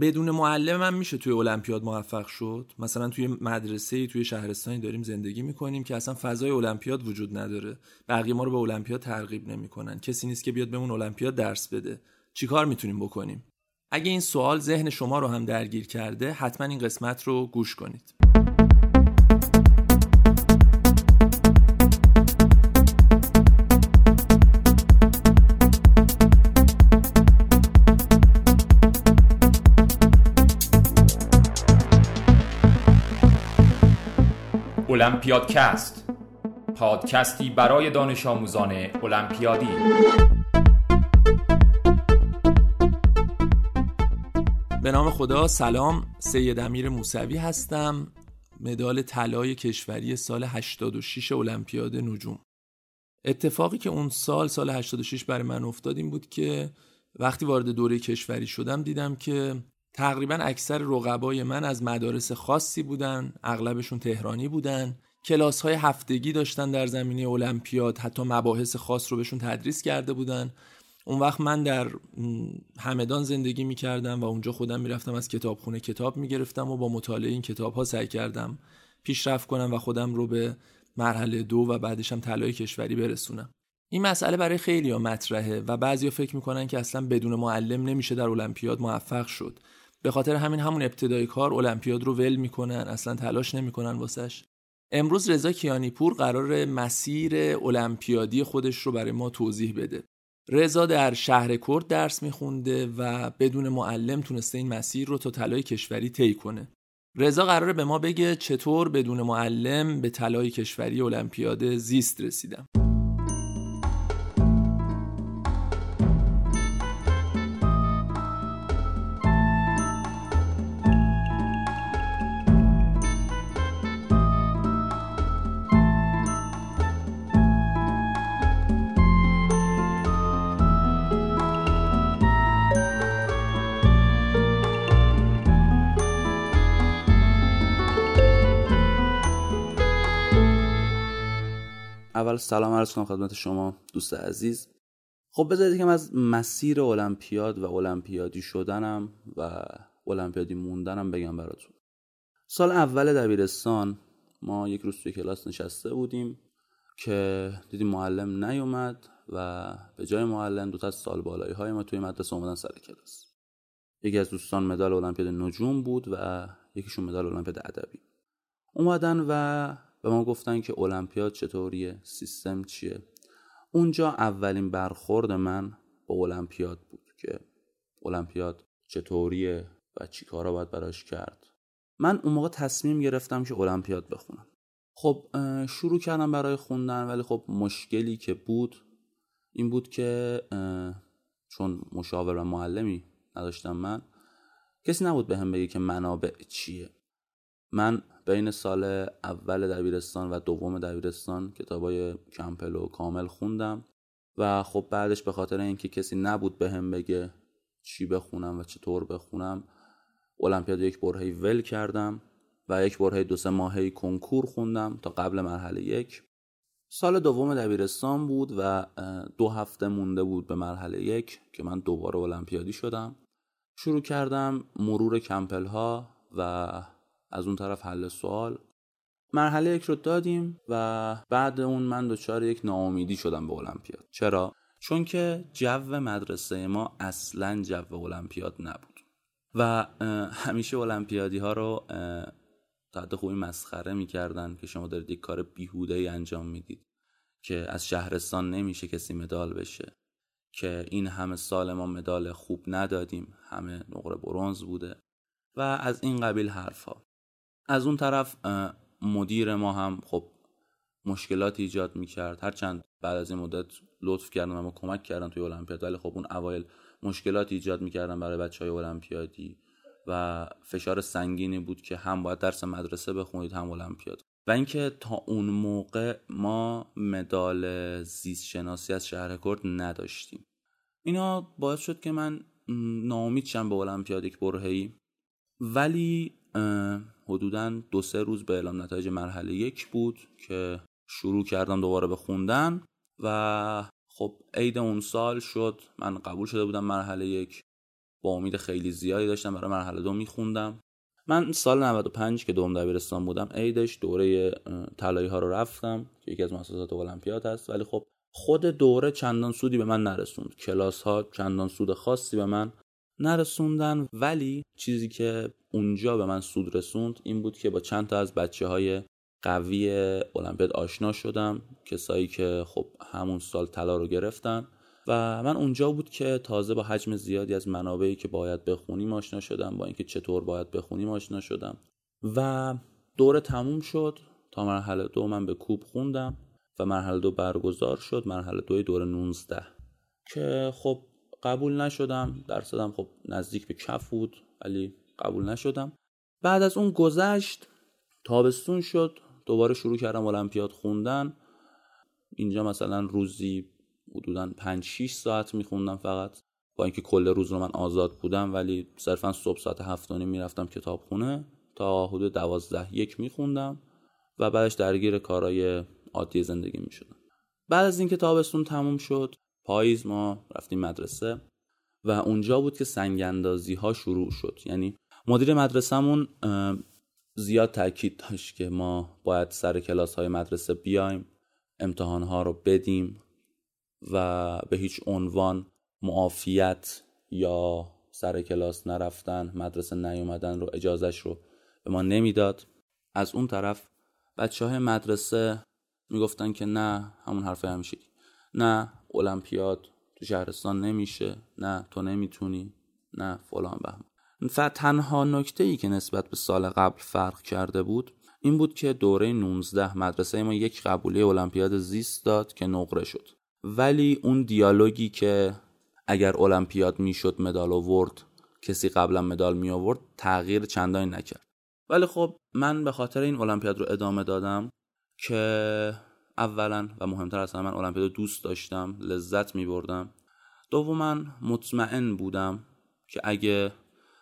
بدون معلم من میشه توی المپیاد موفق شد؟ مثلا توی مدرسه توی شهرستانی داریم زندگی می‌کنیم که اصلا فضای المپیاد وجود نداره. بقیه ما رو به المپیاد ترغیب نمی‌کنن. کسی نیست که بیاد بهمون المپیاد درس بده. چیکار می‌تونیم بکنیم؟ اگه این سوال ذهن شما رو هم درگیر کرده حتما این قسمت رو گوش کنید. المپیادکست پادکستی برای دانش آموزان المپیادی به نام خدا سلام. سید امیر موسوی هستم. مدال طلای کشوری سال 86 المپیاد نجوم. اتفاقی که اون سال سال 86 برای من افتاد این بود که وقتی وارد دوره کشوری شدم دیدم که تقریبا اکثر رقبای من از مدارس خاصی بودن اغلبشون تهرانی بودن. کلاس های هفتگی داشتن در زمینه المپیاد حتی مباحث خاص رو بهشون تدریس کرده بودن. اون وقت من در همدان زندگی می کردم و اونجا خودم می‌رفتم از کتابخونه کتاب می گرفتم و با مطالعه این کتاب ها سعی کردم پیشرفت کنم و خودم رو به مرحله دو و بعدش هم طلای کشوری برسونم. این مسئله برای خیلی ها مطرحه و بعضی فکر می‌کنن که اصلا بدون معلم نمیشه در المپیاد موفق شد. به خاطر همین همون ابتدای کار المپیاد رو ول می‌کنن اصلا تلاش نمی‌کنن واسش. امروز رضا کیانیپور قرار مسیر المپیادی خودش رو برای ما توضیح بده. رضا در شهر کرد درس میخونده و بدون معلم تونسته این مسیر رو تا طلای کشوری طی کنه. رضا قراره به ما بگه چطور بدون معلم به طلای کشوری المپیاد زیست رسیدم. اول سلام عرض کنم خدمت شما دوست عزیز. خب بذارید که از مسیر المپیاد و المپیادی شدنم و المپیادی موندنم بگم براتون. سال اول دبیرستان ما یک روز توی کلاس نشسته بودیم که دیدیم معلم نیومد و به جای معلم دو تا سال بالایی های ما توی مدرسه اومدن سر کلاس. یکی از دوستان مدال المپیاد نجوم بود و یکیشون مدال المپیاد ادبی. اومدن و به ما گفتن که المپیاد چطوریه؟ سیستم چیه؟ اونجا اولین برخورد من با المپیاد بود که المپیاد چطوریه و چی کارا باید براش کرد. من اون موقع تصمیم گرفتم که المپیاد بخونم. خب شروع کردم برای خوندن ولی خب مشکلی که بود این بود که چون مشاور و معلمی نداشتم من کسی نبود به هم بگه که منابع چیه. من بین سال اول دبیرستان و دوم دبیرستان کتابای کمپل و کامل خوندم و خب بعدش به خاطر اینکه کسی نبود به هم بگه چی بخونم و چطور بخونم المپیاد یک برهی ول کردم و یک برهی دو سه ماهی کنکور خوندم تا قبل مرحله یک. سال دوم دبیرستان بود و دو هفته مونده بود به مرحله یک که من دوباره المپیادی شدم. شروع کردم مرور کمپل ها و از اون طرف حل سوال. مرحله یک رو دادیم و بعد اون من دچار یک ناامیدی شدم به المپیاد. چرا؟ چون که جو مدرسه ما اصلا جو المپیاد نبود. و همیشه المپیادی ها رو تا حد خوبی مسخره می‌کردن که شما دارید یک کار بیهوده ای انجام می‌دید که از شهرستان نمیشه کسی مدال بشه که این همه سال ما مدال خوب ندادیم همه نقره برونز بوده و از این قبیل حرفها. از اون طرف مدیر ما هم خب مشکلات ایجاد می‌کرد. هرچند بعد از این مدت لطف کردن و ما کمک کردن توی المپیاد ولی خب اون اوایل مشکلات ایجاد می‌کردن برای بچه های المپیادی و فشار سنگینی بود که هم باید درس مدرسه بخونید هم المپیاد. و اینکه تا اون موقع ما مدال زیست شناسی از شهر کرد نداشتیم. اینا باعث شد که من ناامید شم به المپیاد یک برهه‌ای. ولی حدودا دو سه روز به اعلام نتایج مرحله یک بود که شروع کردم دوباره به خوندن و خب عید اون سال شد. من قبول شده بودم مرحله یک. با امید خیلی زیادی داشتم برای مرحله دو میخوندم. من سال 95 که دوم دبیرستان بودم عیدش دوره طلایی ها رو رفتم. که یکی از مؤسسات المپیاد هست. ولی خب خود دوره چندان سودی به من نرسوند. کلاس ها چندان سود خاصی به من نرسوندن. ولی چیزی که اونجا به من سود رسوند این بود که با چند تا از بچه های قوی المپیاد آشنا شدم کسایی که خب همون سال طلا رو گرفتن. و من اونجا بود که تازه با حجم زیادی از منابعی که باید بخونیم آشنا شدم با اینکه چطور باید بخونیم آشنا شدم. و دوره تموم شد. تا مرحله دو من به کوب خوندم و مرحله دو برگزار شد. مرحله دوی دور 19 که خب قبول نشدم. درصدم خب نزدیک به کف بود ولی قبول نشدم. بعد از اون گذشت تابستون شد. دوباره شروع کردم المپیاد خوندن. اینجا مثلا روزی حدودا 5 6 ساعت میخوندم فقط. با اینکه کل روز رو من آزاد بودم ولی صرفا صبح ساعت 7 می‌رفتم کتابخونه. تا حدود 12 یک میخوندم و بعدش درگیر کارهای عادی زندگی می‌شدم. بعد از اینکه تابستون تموم شد پاییز ما رفتیم مدرسه و اونجا بود که سنگ اندازی ها شروع شد. یعنی مدیر مدرسهمون زیاد تاکید داشت که ما باید سر کلاس های مدرسه بیایم امتحان ها رو بدیم و به هیچ عنوان معافیت یا سر کلاس نرفتن مدرسه نیومدن رو اجازش رو به ما نمی‌داد. از اون طرف بچه های مدرسه می‌گفتن که نه همون حرف همیشه نه المپیاد تو شهرستان نمیشه. نه تو نمی‌تونی. نه فلان بهم و تنها نکته ای که نسبت به سال قبل فرق کرده بود این بود که دوره 19 مدرسه ما یک قبوله المپیاد زیست داد که نقره شد. ولی اون دیالوگی که اگر المپیاد می‌شد مدال آورد کسی قبلا مدال می آورد تغییر چندانی نکرد. ولی خب من به خاطر این المپیاد رو ادامه دادم که اولا و مهمتر از من المپیاد دوست داشتم لذت می بردم دوما مطمئن بودم که اگه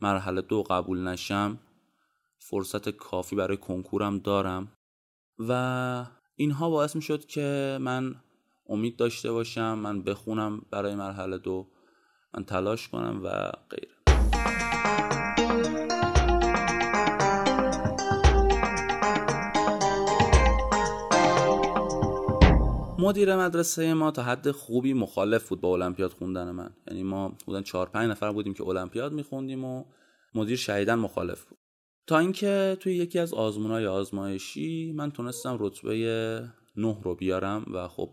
مرحله دو قبول نشم فرصت کافی برای کنکورم دارم و اینها باعث می شد که من امید داشته باشم من بخونم برای مرحله دو من تلاش کنم و غیره. مدیر مدرسه ما تا حد خوبی مخالف بود با المپیاد خوندن من. یعنی ما بودن چهار پنج نفر بودیم که المپیاد میخوندیم و مدیر شهیدن مخالف بود. تا اینکه توی یکی از آزمونهای آزمایشی من تونستم رتبه نه رو بیارم و خب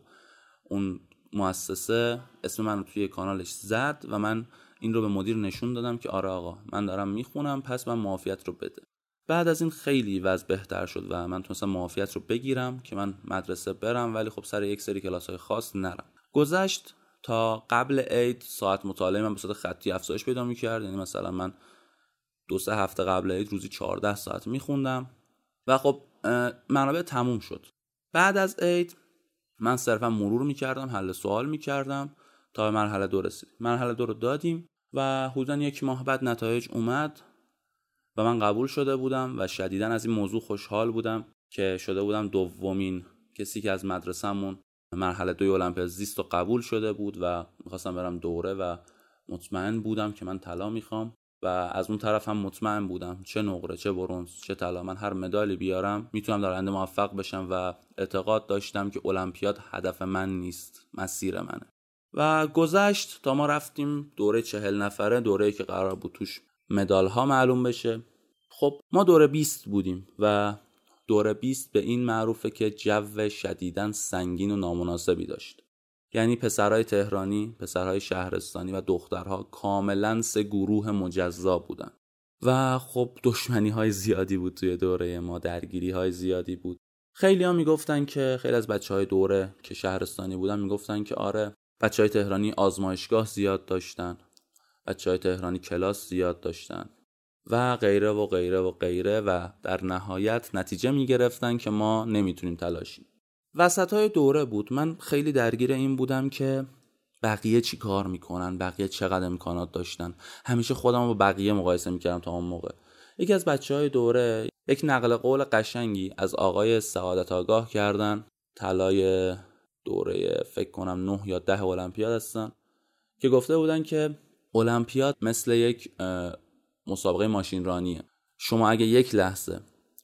اون مؤسسه اسم من رو توی کانالش زد و من این رو به مدیر نشون دادم که آره آقا من دارم می‌خونم پس من معافیت رو بده. بعد از این خیلی وضع بهتر شد و من تونستم معافیت رو بگیرم که من مدرسه برم ولی خب سر یک سری کلاس های خاص نرم. گذشت تا قبل عید ساعت مطالعه من به صورت خطی افزایش پیدا می‌کرد. یعنی مثلا من دو سه هفته قبل عید روزی 14 ساعت میخوندم و خب منابع تموم شد. بعد از عید من صرفا مرور می‌کردم حل سوال می‌کردم تا به مرحله دو رسید مرحله دو رو دادیم و حدودا یک ماه بعد نتایج اومد. و من قبول شده بودم و شدیدا از این موضوع خوشحال بودم که شده بودم دومین کسی که از مدرسهمون مرحله دوی المپیاد زیست و قبول شده بود و می‌خواستم برم دوره و مطمئن بودم که من طلا می‌خوام و از اون طرف هم مطمئن بودم چه نقره چه برونز چه طلا. من هر مدالی بیارم می‌تونم در آینده موفق بشم و اعتقاد داشتم که المپیاد هدف من نیست مسیر منه. و گذشت تا ما رفتیم دوره چهل نفره دوره که قرار بود توش مدال ها معلوم بشه. خب ما دوره 20 بودیم و دوره 20 به این معروفه که جو شدیدن سنگین و نامناسبی داشت. یعنی پسرهای تهرانی، پسرهای شهرستانی و دخترها کاملا سه گروه مجزا بودن. و خب دشمنی های زیادی بود توی دوره ما درگیری های زیادی بود. خیلی ها می‌گفتن که خیلی از بچه های دوره که شهرستانی بودن می‌گفتن که آره بچه های تهرانی آزمایشگاه زیاد داشتن. بچه های تهرانی کلاس زیاد داشتن. و غیره و غیره و غیره و در نهایت نتیجه می گرفتن که ما نمی‌تونیم تلاشیم. وسط های دوره بود. من خیلی درگیر این بودم که بقیه چی کار می‌کنن بقیه چقدر امکانات داشتن. همیشه خودم با بقیه مقایسه می‌کردم تا اون موقع. یکی از بچه های دوره یک نقل قول قشنگی از آقای سعادت آگاه کردن. طلای دوره فکر کنم نه یا ده المپیاد هستن. که گفته بودن که المپیاد مثل یک مسابقه ماشین رانیه شما اگه یک لحظه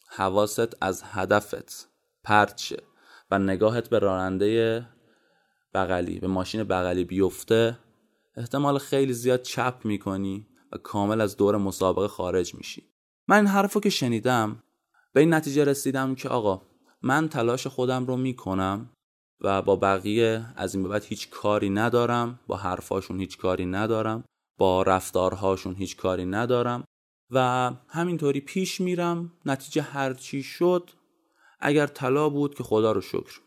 حواست از هدفت پرت شه و نگاهت به راننده بغلی به ماشین بغلی بیفته احتمال خیلی زیاد چپ می‌کنی و کامل از دور مسابقه خارج میشی. من این حرفو که شنیدم به این نتیجه رسیدم که آقا من تلاش خودم رو می‌کنم و با بقیه از این به بعد هیچ کاری ندارم با حرفاشون هیچ کاری ندارم. با رفتارهاشون هیچ کاری ندارم و همینطوری پیش میرم. نتیجه هرچی شد اگر طلا بود که خدا رو شکر.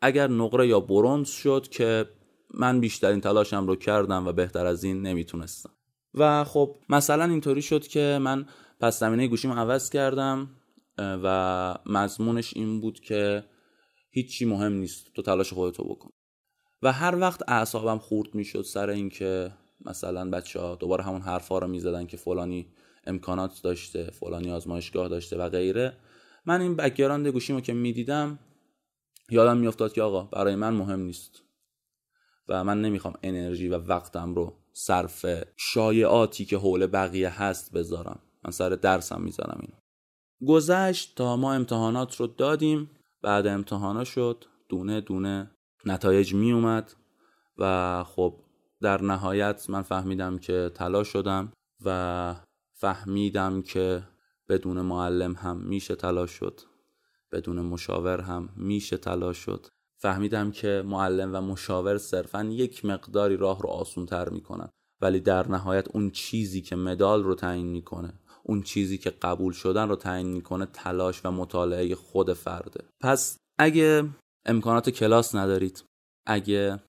اگر نقره یا برونز شد که من بیشترین تلاشم رو کردم و بهتر از این نمی‌تونستم. و خب مثلا اینطوری شد که من پس زمینه گوشیم عوض کردم و مضمونش این بود که هیچی مهم نیست تو تلاش خودتو بکن. و هر وقت اعصابم خورد می‌شد سر اینکه مثلا بچه ها دوباره همون حرفا رو می‌زدن که فلانی امکانات داشته فلانی آزمایشگاه داشته و غیره. من این background گوشیمو که می‌دیدم یادم میافتاد که آقا برای من مهم نیست و من نمی‌خوام انرژی و وقتم رو صرف شایعاتی که حول بقیه هست بذارم. من سر درسم می‌ذارم اینو. گذشت تا ما امتحانات رو دادیم. بعد امتحانا شد. دونه دونه نتایج می اومد و خب در نهایت من فهمیدم که طلا شدم و فهمیدم که بدون معلم هم میشه طلا شد. بدون مشاور هم میشه طلا شد. فهمیدم که معلم و مشاور صرفا یک مقداری راه رو آسون تر می‌کنن. ولی در نهایت اون چیزی که مدال رو تعیین می‌کنه اون چیزی که قبول شدن رو تعیین می‌کنه تلاش و مطالعه خود فرده. پس اگه امکانات کلاس ندارید اگه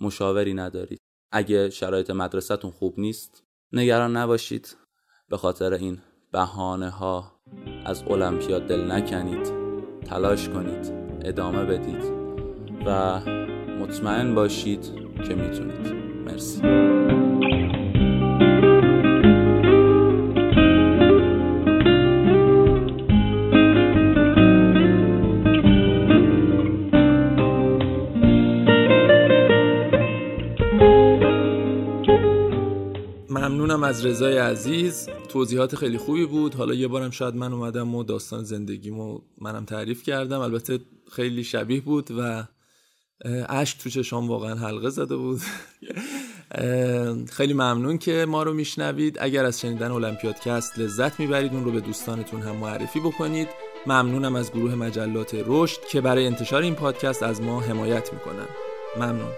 مشاوری ندارید اگه شرایط مدرسهتون خوب نیست نگران نباشید. به خاطر این بهانه ها از المپیاد دل نکنید. تلاش کنید. ادامه بدید. و مطمئن باشید که می‌تونید. مرسی. از رضای عزیز. توضیحات خیلی خوبی بود. حالا یه بارم شاید من اومدم و داستان زندگیمو منم تعریف کردم. البته خیلی شبیه بود و اشک تو چشام واقعا حلقه زده بود. خیلی ممنون که ما رو میشنوید. اگر از شنیدن المپیادکست لذت می‌برید اون رو به دوستانتون هم معرفی بکنید. ممنونم از گروه مجلات رشد که برای انتشار این پادکست از ما حمایت می‌کنن. ممنون.